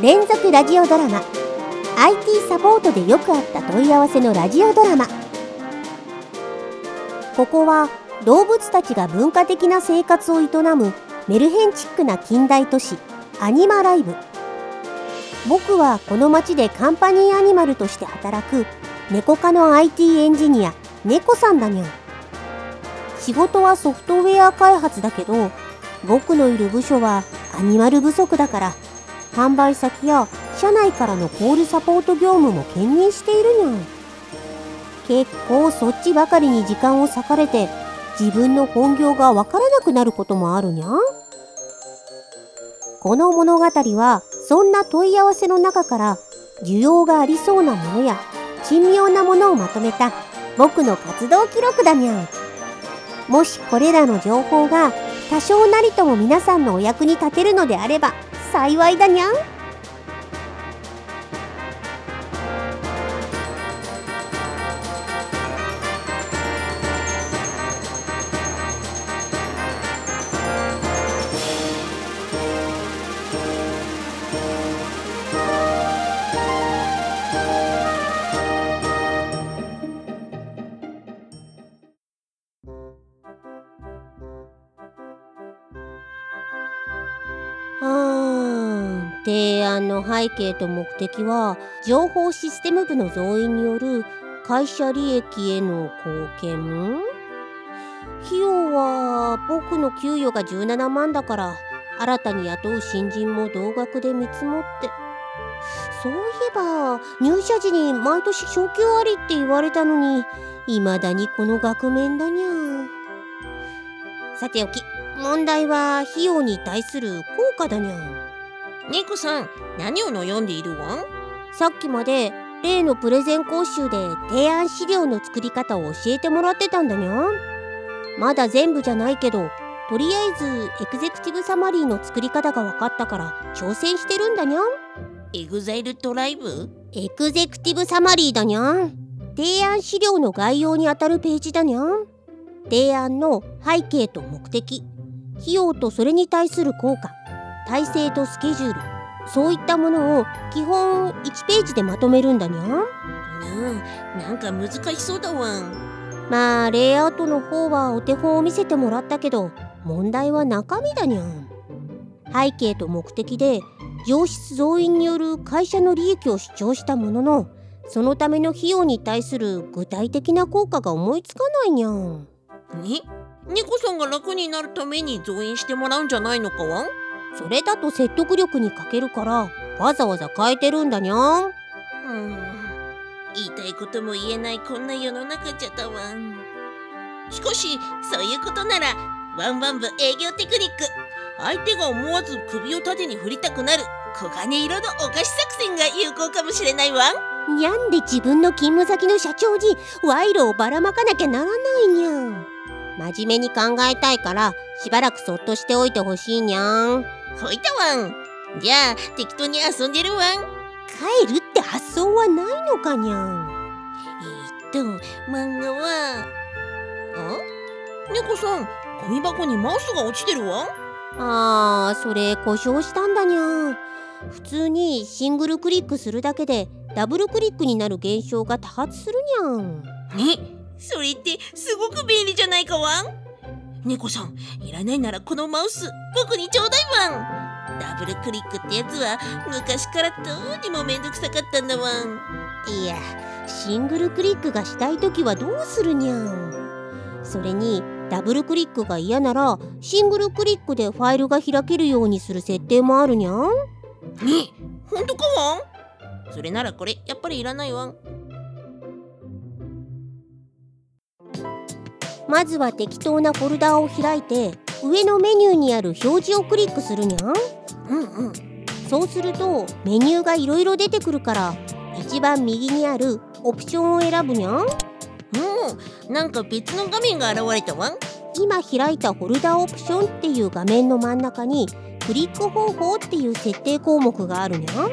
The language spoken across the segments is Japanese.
連続ラジオドラマ。IT サポートでよくあった問い合わせのラジオドラマ。ここは動物たちが文化的な生活を営むメルヘンチックな近代都市アニマライブ。僕はこの町でカンパニーアニマルとして働く猫科の IT エンジニア猫さんだにゃん。仕事はソフトウェア開発だけど僕のいる部署はアニマル不足だから販売先や社内からのコールサポート業務も兼任しているにゃん結構そっちばかりに時間を割かれて自分の本業がわからなくなることもあるにゃ。んこの物語はそんな問い合わせの中から需要がありそうなものや珍妙なものをまとめた僕の活動記録だにゃ。んもしこれらの情報が多少なりとも皆さんのお役に立てるのであれば幸いだにゃん。の背景と目的は情報システム部の増員による会社利益への貢献。費用は僕の給与が17万だから新たに雇う新人も同額で見積もって。そういえば入社時に毎年昇給ありって言われたのに未だにこの額面だにゃ。さておき問題は費用に対する効果だにゃ。猫さん何を悩んでいるわんさっきまで例のプレゼン講習で提案資料の作り方を教えてもらってたんだにゃまだ全部じゃないけどとりあえずエグゼクティブサマリーの作り方が分かったから挑戦してるんだにゃエグザイルトライブ？エグゼクティブサマリーだにゃ提案資料の概要にあたるページだにゃ提案の背景と目的費用とそれに対する効果体制とスケジュール。そういったものを基本1ページでまとめるんだにゃうん。なんか難しそうだわ。んまあレイアウトの方はお手本を見せてもらったけど問題は中身だにゃん。背景と目的で上質増員による会社の利益を主張したもののそのための費用に対する具体的な効果が思いつかないにゃん。ね猫さんが楽になるために増員してもらうんじゃないのかわん？それだと説得力に欠けるからわざわざ変えてるんだにゃん。うん。言いたいことも言えないこんな世の中じゃだわんしかしそういうことならワンワン部営業テクニック。相手が思わず首を縦に振りたくなる黄金色のお菓子作戦が有効かもしれないわ。んにゃんで自分の勤務先の社長に賄賂をばらまかなきゃならないにゃん。真面目に考えたいからしばらくそっとしておいてほしいにゃんほいたわん。じゃあ適当に遊んでるわん。帰るって発想はないのかにゃん。えー、っと漫画はあ？猫さんゴミ箱にマウスが落ちてるわあーそれ故障したんだにゃん。普通にシングルクリックするだけでダブルクリックになる現象が多発するにゃん。ねそれってすごく便利じゃないかわん猫さんいらないならこのマウス僕にちょうだいわんダブルクリックってやつは昔からどうにもめんどくさかったんだわんいやシングルクリックがしたい時はどうするにゃんそれにダブルクリックが嫌ならシングルクリックでファイルが開けるようにする設定もあるにゃんねほんとかわんそれならこれやっぱりいらないわんまずは適当なフォルダを開いて上のメニューにある表示をクリックするにゃん。うんうん。そうするとメニューがいろいろ出てくるから一番右にあるオプションを選ぶにゃん。もうなんか別の画面が現れたわ。ん今開いたフォルダオプションっていう画面の真ん中にクリック方法っていう設定項目があるにゃん。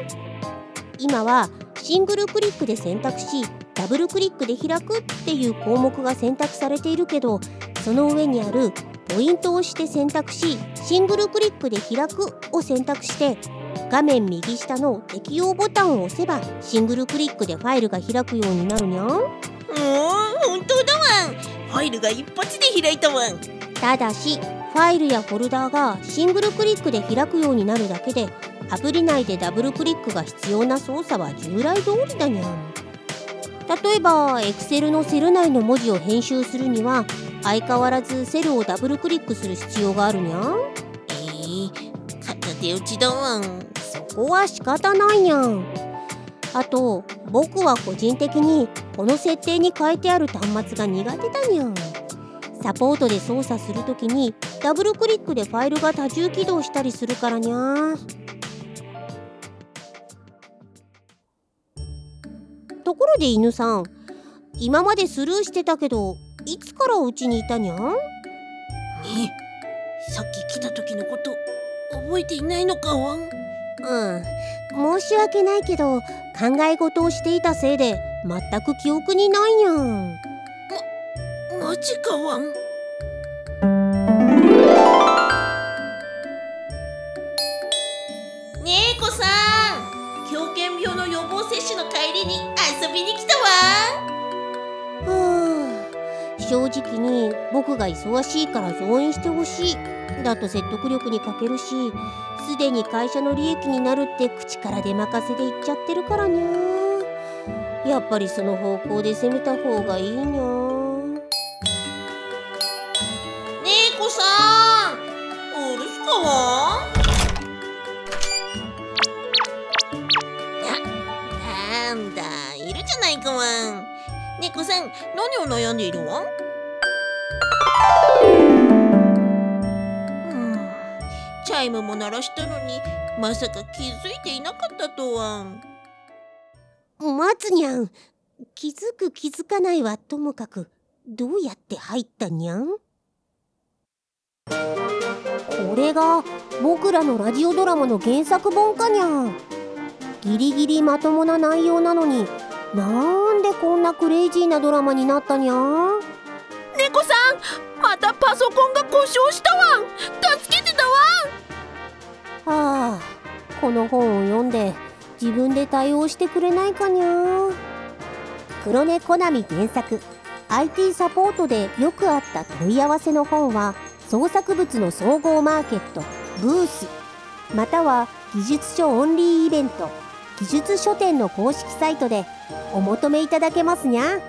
今はシングルクリックで選択しダブルクリックで開くっていう項目が選択されているけどその上にあるポイントを押して選択しシングルクリックで開くを選択して画面右下の適用ボタンを押せばシングルクリックでファイルが開くようになるにゃん。おー本当だわん。ファイルが一発で開いたわん。ただしファイルやフォルダーがシングルクリックで開くようになるだけでアプリ内でダブルクリックが必要な操作は従来通りだにゃん例えば Excel のセル内の文字を編集するには相変わらずセルをダブルクリックする必要があるにゃん？えー、片手打ちだわん。そこは仕方ないにゃん。あと僕は個人的にこの設定に書いてある端末が苦手だにゃん。サポートで操作するときにダブルクリックでファイルが多重起動したりするからにゃところで犬さん今までスルーしてたけどいつからうちにいたにゃん？えさっき来た時のこと覚えていないのかわん。うん。申し訳ないけど考え事をしていたせいで全く記憶にないにゃん。マジかわん接種の帰りに遊びに来たわはあ正直に僕が忙しいから増員してほしいだと説得力に欠けるしすでに会社の利益になるって口から出任せで言っちゃってるからにゃやっぱりその方向で攻めた方がいいにゃねえこさんお留守かわないかわんねえこさん何を悩んでいるわ？うん。チャイムも鳴らしたのにまさか気づいていなかったとは。待つにゃん気づく気づかないはともかくどうやって入ったにゃん？これが僕らのラジオドラマの原作本かにゃん。ギリギリまともな内容なのになんでこんなクレイジーなドラマになったにゃん猫さんまたパソコンが故障したわ。ん助けてだわ。はあこの本を読んで自分で対応してくれないかにゃ黒根コナミ原作。IT サポートでよくあった問い合わせの本は創作物の総合マーケットブース。または技術書オンリーイベント技術書店の公式サイトでお求めいただけますにゃ。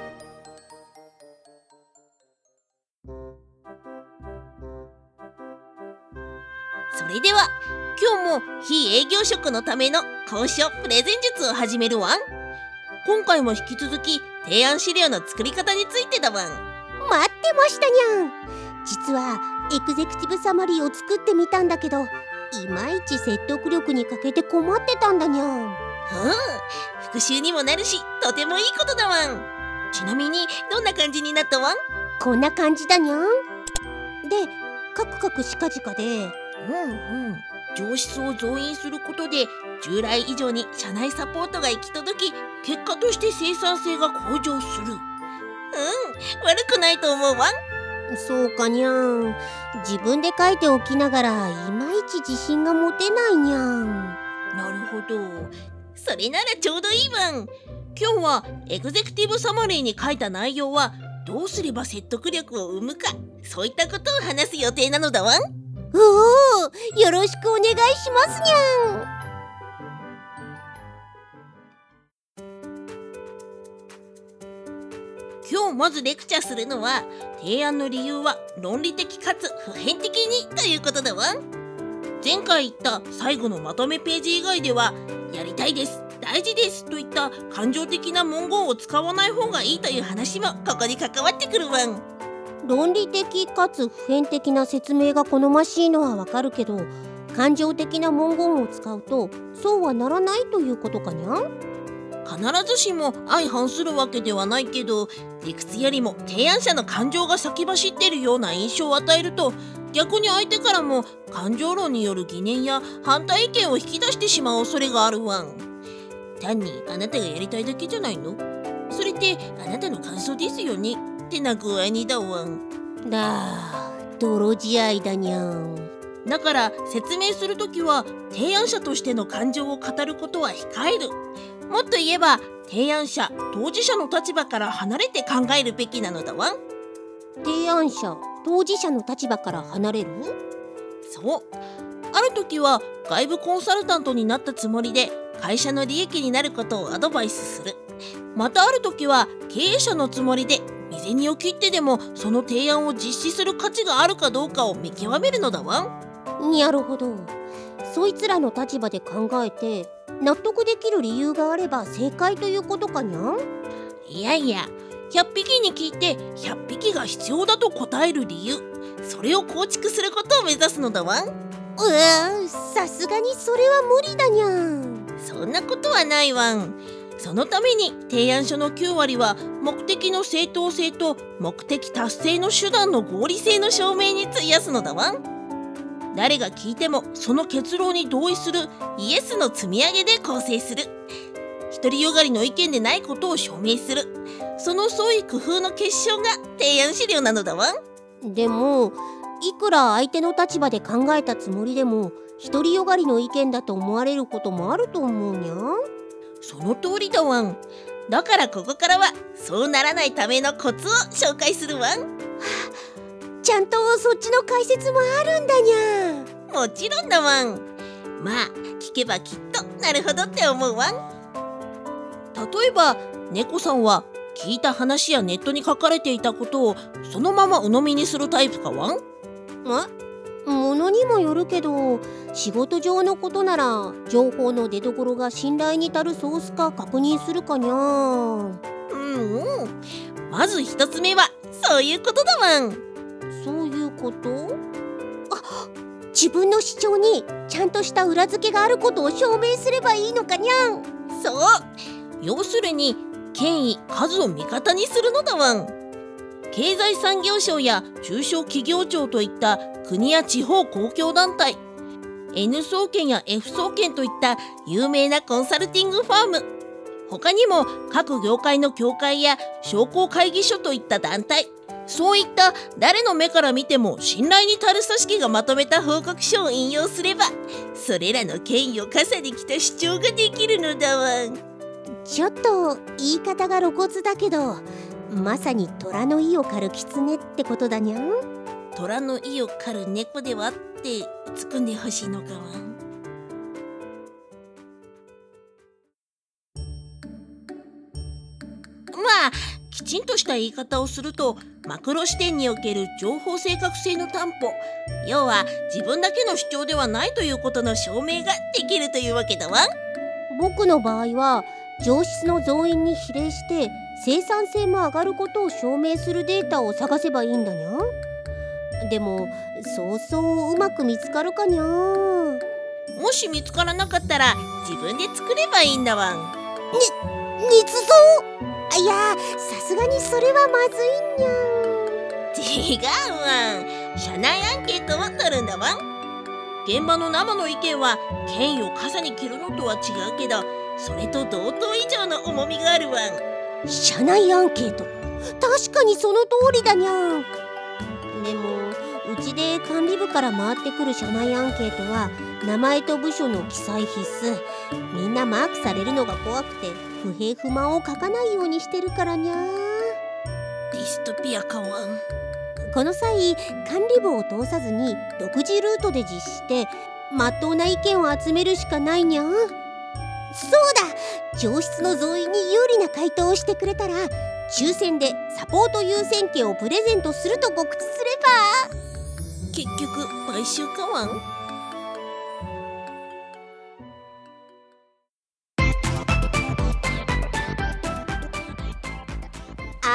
それでは今日も非営業職のための交渉プレゼン術を始めるわん。今回も引き続き提案資料の作り方についてだわん。待ってましたにゃん。実はエグゼクティブサマリーを作ってみたんだけどいまいち説得力に欠けて困ってたんだにゃん。復習にもなるしとてもいいことだわん。ちなみにどんな感じになったわん？こんな感じだにゃん。でカクカクしかじかで。うんうん。上質を増員することで従来以上に社内サポートが行き届き結果として生産性が向上する。うん。悪くないと思うわん。そうかにゃん。自分で書いておきながらいまいち自信が持てないにゃん。なるほどそれならちょうどいいわん。今日はエグゼクティブサマリーに書いた内容はどうすれば説得力を生むかそういったことを話す予定なのだわん。おおよろしくお願いしますにゃん。今日まずレクチャーするのは提案の理由は論理的かつ普遍的にということだわ前回言った最後のまとめページ以外ではやりたいです。大事です。といった感情的な文言を使わない方がいいという話もここに関わってくるわん。論理的かつ普遍的な説明が好ましいのはわかるけど感情的な文言を使うとそうはならないということかにゃん？必ずしも相反するわけではないけど理屈よりも提案者の感情が先走ってるような印象を与えると逆に相手からも感情論による疑念や反対意見を引き出してしまう恐れがあるわん。単にあなたがやりたいだけじゃないの？それってあなたの感想ですよね？ってな具合にだわん。だ泥仕合だにゃん。だから説明する時は提案者としての感情を語ることは控える。もっと言えば提案者当事者の立場から離れて考えるべきなのだわ提案者当事者の立場から離れる？そう。ある時は外部コンサルタントになったつもりで会社の利益になることをアドバイスする。またある時は経営者のつもりで身銭を切ってでもその提案を実施する価値があるかどうかを見極めるのだわなるほど。そいつらの立場で考えて納得できる理由があれば正解ということかにゃん？いやいや100匹に聞いて100匹が必要だと答える理由。それを構築することを目指すのだわ。うわさすがにそれは無理だにゃん。そんなことはないわん。そのために提案書の9割は目的の正当性と目的達成の手段の合理性の証明に費やすのだわ。誰が聞いてもその結論に同意する。イエスの積み上げで構成する。独りよがりの意見でないことを証明するその創意工夫の結晶が提案資料なのだわ。でもいくら相手の立場で考えたつもりでも独りよがりの意見だと思われることもあると思うにゃ。その通りだわ。んだからここからはそうならないためのコツを紹介するわ。ん ちゃんとそっちの解説もあるんだにゃ。もちろんだわ。んまあ聞けばきっとなるほどって思うわ。ん例えば猫さんは聞いた話やネットに書かれていたことをそのまま鵜呑みにするタイプかわん？え？ものにもよるけど仕事上のことなら情報の出所が信頼に足るソースか確認するかにゃうんうん。まず一つ目はそういうことだわん。そういうこと？あ自分の主張にちゃんとした裏付けがあることを証明すればいいのかにゃん。そう。要するに権威数を味方にするのだわん。経済産業省や中小企業庁といった国や地方公共団体 N 総研や F 総研といった有名なコンサルティングファーム他にも各業界の協会や商工会議所といった団体そういった誰の目から見ても信頼に足る組織がまとめた報告書を引用すればそれらの権威を傘に来た主張ができるのだわん。ちょっと言い方が露骨だけどまさに虎の意を狩る狐ってことだにゃん？虎の意を狩る猫ではって突っ込んでほしいのかわ。まあきちんとした言い方をするとマクロ視点における情報正確性の担保。要は自分だけの主張ではないということの証明ができるというわけだわ。僕の場合は上質の増員に比例して生産性も上がることを証明するデータを探せばいいんだにゃ？でもそうそううまく見つかるかにゃ？もし見つからなかったら自分で作ればいいんだわん。に捏造いやさすがにそれはまずいんにゃ。違うわん。社内アンケートを取るんだわん。現場の生の意見は権威を傘に切るのとは違うけどそれと同等以上の重みがあるわん。社内アンケート。確かにその通りだにゃん。でもうちで管理部から回ってくる社内アンケートは名前と部署の記載必須。みんなマークされるのが怖くて不平不満を書かないようにしてるからにゃディストピアかわん。この際管理部を通さずに独自ルートで実施してまっとうな意見を集めるしかないにゃそうだ。上質の増員に有利な回答をしてくれたら抽選でサポート優先権をプレゼントすると告知すれば。結局買収かわん。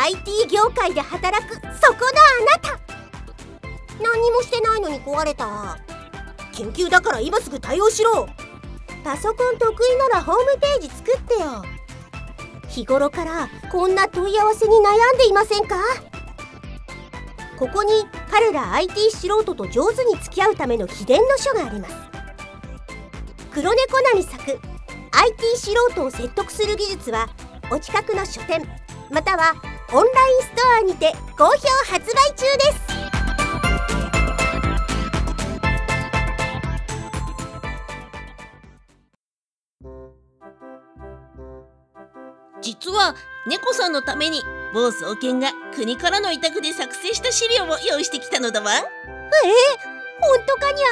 IT 業界で働くそこのあなた。何にもしてないのに壊れた。研究だから今すぐ対応しろパソコン得意ならホームページ作ってよ。日頃からこんな問い合わせに悩んでいませんか？ここに彼ら IT 素人と上手に付き合うための秘伝の書があります。黒猫なみ作 IT 素人を説得する技術はお近くの書店またはオンラインストアにて好評発売中です。実は猫さんのために某総研が国からの委託で作成した資料を用意してきたのだわ。えー、本当かにゃ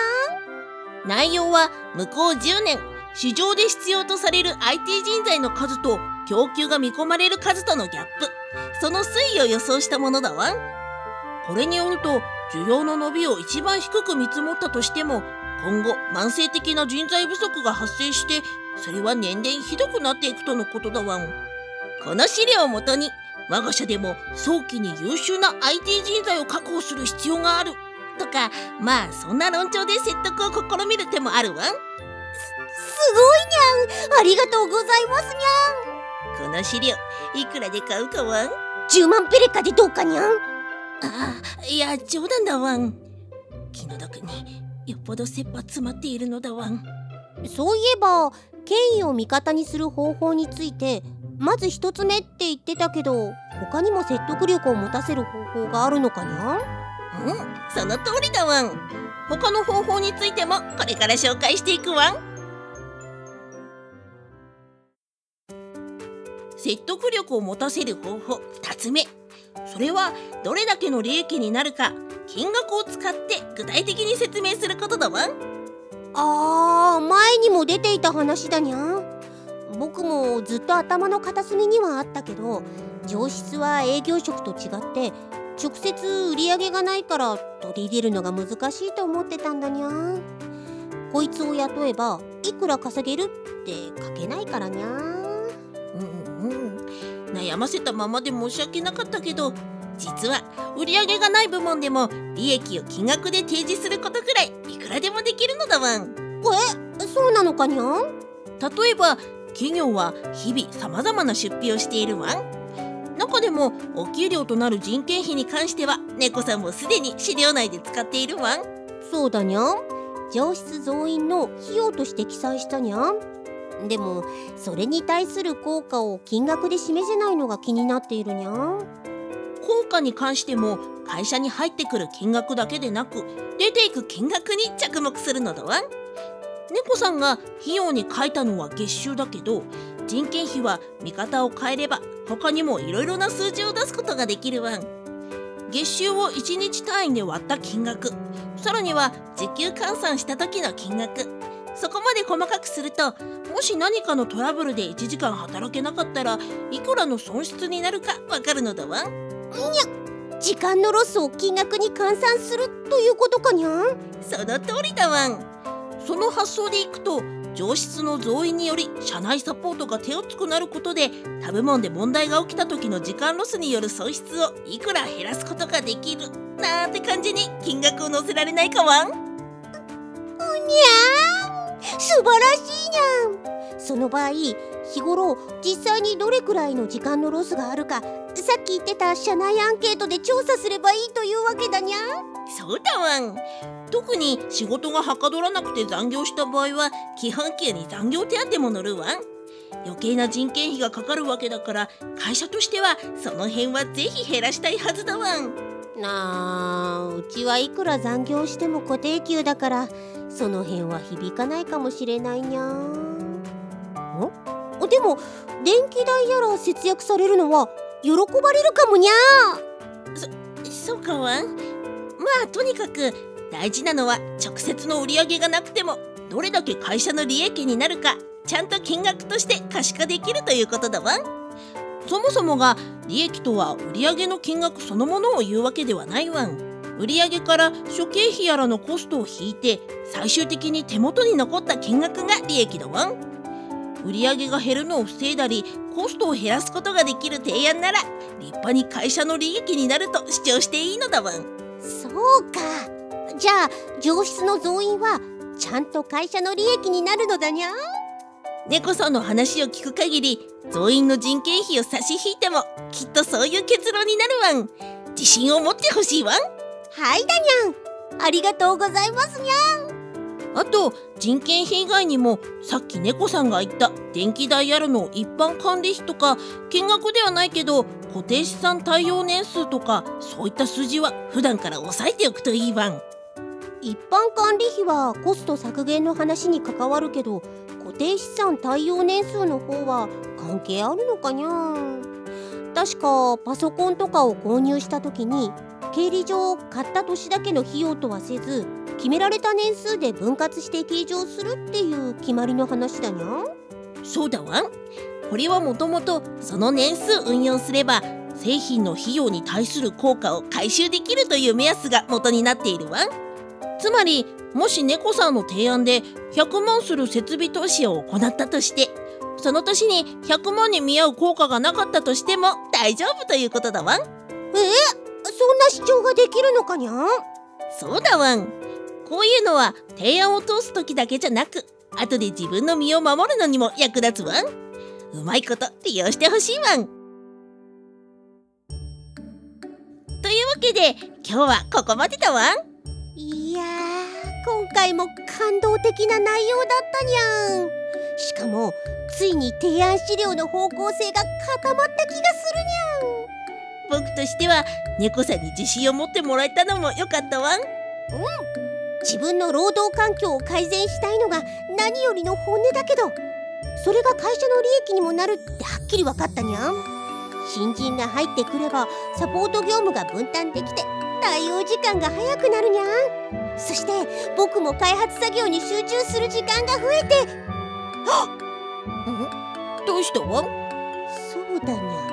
内容は向こう10年市場で必要とされる IT 人材の数と供給が見込まれる数とのギャップ。その推移を予想したものだわ。これによると需要の伸びを一番低く見積もったとしても今後慢性的な人材不足が発生してそれは年々ひどくなっていくとのことだわ。んこの資料をもとに我が社でも早期に優秀な IT 人材を確保する必要がある。とかまあそんな論調で説得を試みる手もあるわん。すすごいにゃん。ありがとうございますにゃん。この資料いくらで買うかわん？10万ペレカでどうかにゃん。あいや冗談だわん。気の毒によっぽど切羽詰まっているのだわん。そういえば権威を味方にする方法についてまず一つ目って言ってたけど他にも説得力を持たせる方法があるのかにゃうんその通りだわん他の方法についてもこれから紹介していくわん説得力を持たせる方法2つ目。それはどれだけの利益になるか金額を使って具体的に説明することだわあー前にも出ていた話だにゃ僕もずっと頭の片隅にはあったけど上質は営業職と違って直接売り上げがないから取り入れるのが難しいと思ってたんだにゃこいつを雇えばいくら稼げるって書けないからにゃうんうん悩ませたままで申し訳なかったけど実は売り上げがない部門でも利益を金額で提示することくらいいくらでもできるのだわん。えそうなのかにゃ例えば企業は日々さまざまな出費をしているわん中でもお給料となる人件費に関しては猫さんもすでに資料内で使っているわんそうだにゃん。上質増員の費用として記載したにゃん。でもそれに対する効果を金額で示せないのが気になっているにゃん。効果に関しても会社に入ってくる金額だけでなく出ていく金額に着目するのだわ猫さんが費用に書いたのは月収だけど人件費は見方を変えれば他にもいろいろな数字を出すことができるわ月収を1日単位で割った金額。さらには時給換算した時の金額。そこまで細かくするともし何かのトラブルで1時間働けなかったらいくらの損失になるかわかるのだわ。にゃ時間のロスを金額に換算するということかにゃん？その通りだわんその発想でいくと情シスの増員により社内サポートが手厚くなることで食べ物で問題が起きた時の時間ロスによる損失をいくら減らすことができるなんて感じに金額を載せられないかわんにゃー。素晴らしいにゃん。その場合日頃実際にどれくらいの時間のロスがあるかさっき言ってた社内アンケートで調査すればいいというわけだにゃそうだわん。特に仕事がはかどらなくて残業した場合は基本給に残業手当も乗るわん。余計な人件費がかかるわけだから会社としてはその辺はぜひ減らしたいはずだわん。なあうちはいくら残業しても固定給だからその辺は響かないかもしれないにゃんでも電気代やら節約されるのは喜ばれるかもにゃそそうかわん。まあとにかく大事なのは直接の売り上げがなくてもどれだけ会社の利益になるかちゃんと金額として可視化できるということだわそもそもが利益とは売上の金額そのものを言うわけではないわん売上から諸経費やらのコストを引いて最終的に手元に残った金額が利益だわん売上が減るのを防いだりコストを減らすことができる提案なら立派に会社の利益になると主張していいのだわんそうか。じゃあ上質の増員はちゃんと会社の利益になるのだにゃ猫さんの話を聞く限り増員の人件費を差し引いてもきっとそういう結論になるわん自信を持ってほしいわんはいだにゃんありがとうございますにゃん。あと人件費以外にもさっき猫さんが言った電気代やるの一般管理費とか金額ではないけど固定資産対応年数とかそういった数字は普段から押さえておくといいわん。一般管理費はコスト削減の話に関わるけど固固定資産対応年数の方は関係あるのかにゃ確かパソコンとかを購入した時に経理上買った年だけの費用とはせず決められた年数で分割して計上するっていう決まりの話だにゃそうだわ。んこれはもともとその年数運用すれば製品の費用に対する効果を回収できるという目安が元になっているわ。つまりもし猫さんの提案で100万する設備投資を行ったとしてその年に100万に見合う効果がなかったとしても大丈夫ということだわ。んえ？そんな主張ができるのかにゃそうだわん。こういうのは提案を通す時だけじゃなく後で自分の身を守るのにも役立つわん。うまいこと利用してほしいわん。というわけで今日はここまでだわん。いや今回も感動的な内容だったにゃん。しかもついに提案資料の方向性が固まった気がするにゃん僕としては猫さんに自信を持ってもらえたのも良かったわん。うん自分の労働環境を改善したいのが何よりの本音だけどそれが会社の利益にもなるってはっきり分かったにゃん。新人が入ってくればサポート業務が分担できて対応時間が早くなるにゃん。そして僕も開発作業に集中する時間が増えて。はっ！どうしたわそうだにゃ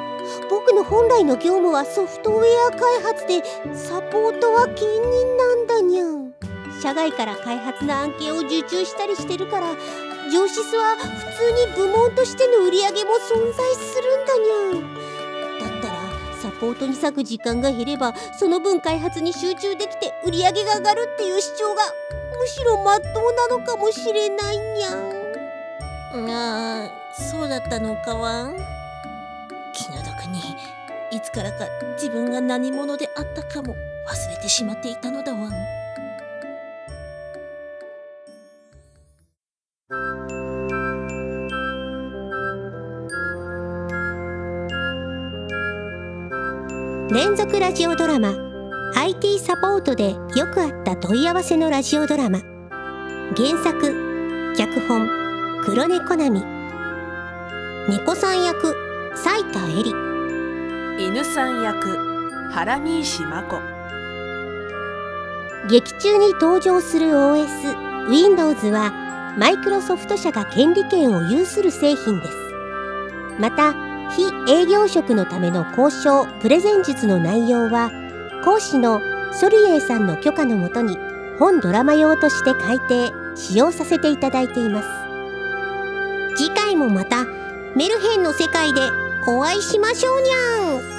僕の本来の業務はソフトウェア開発でサポートは兼任なんだにゃん。社外から開発の案件を受注したりしてるから上司は普通に部門としての売り上げも存在するんだにゃん。だったらサポートに割く時間が減ればその分開発に集中できて売り上げが上がるっていう主張がむしろまっとうなのかもしれないにゃん。ああそうだったのかわ気の毒にいつからか自分が何者であったかも忘れてしまっていたのだわん。連続ラジオドラマ。IT サポートでよくあった問い合わせのラジオドラマ。原作脚本黒猫並猫さん役斉田恵里。犬さん役原西真子劇中に登場する OS Windows はマイクロソフト社が権利権を有する製品です。また非営業職のための交渉プレゼン術の内容は講師のソリエイさんの許可のもとに本ドラマ用として改訂使用させていただいています。次回もまたメルヘンの世界でお会いしましょうにゃん。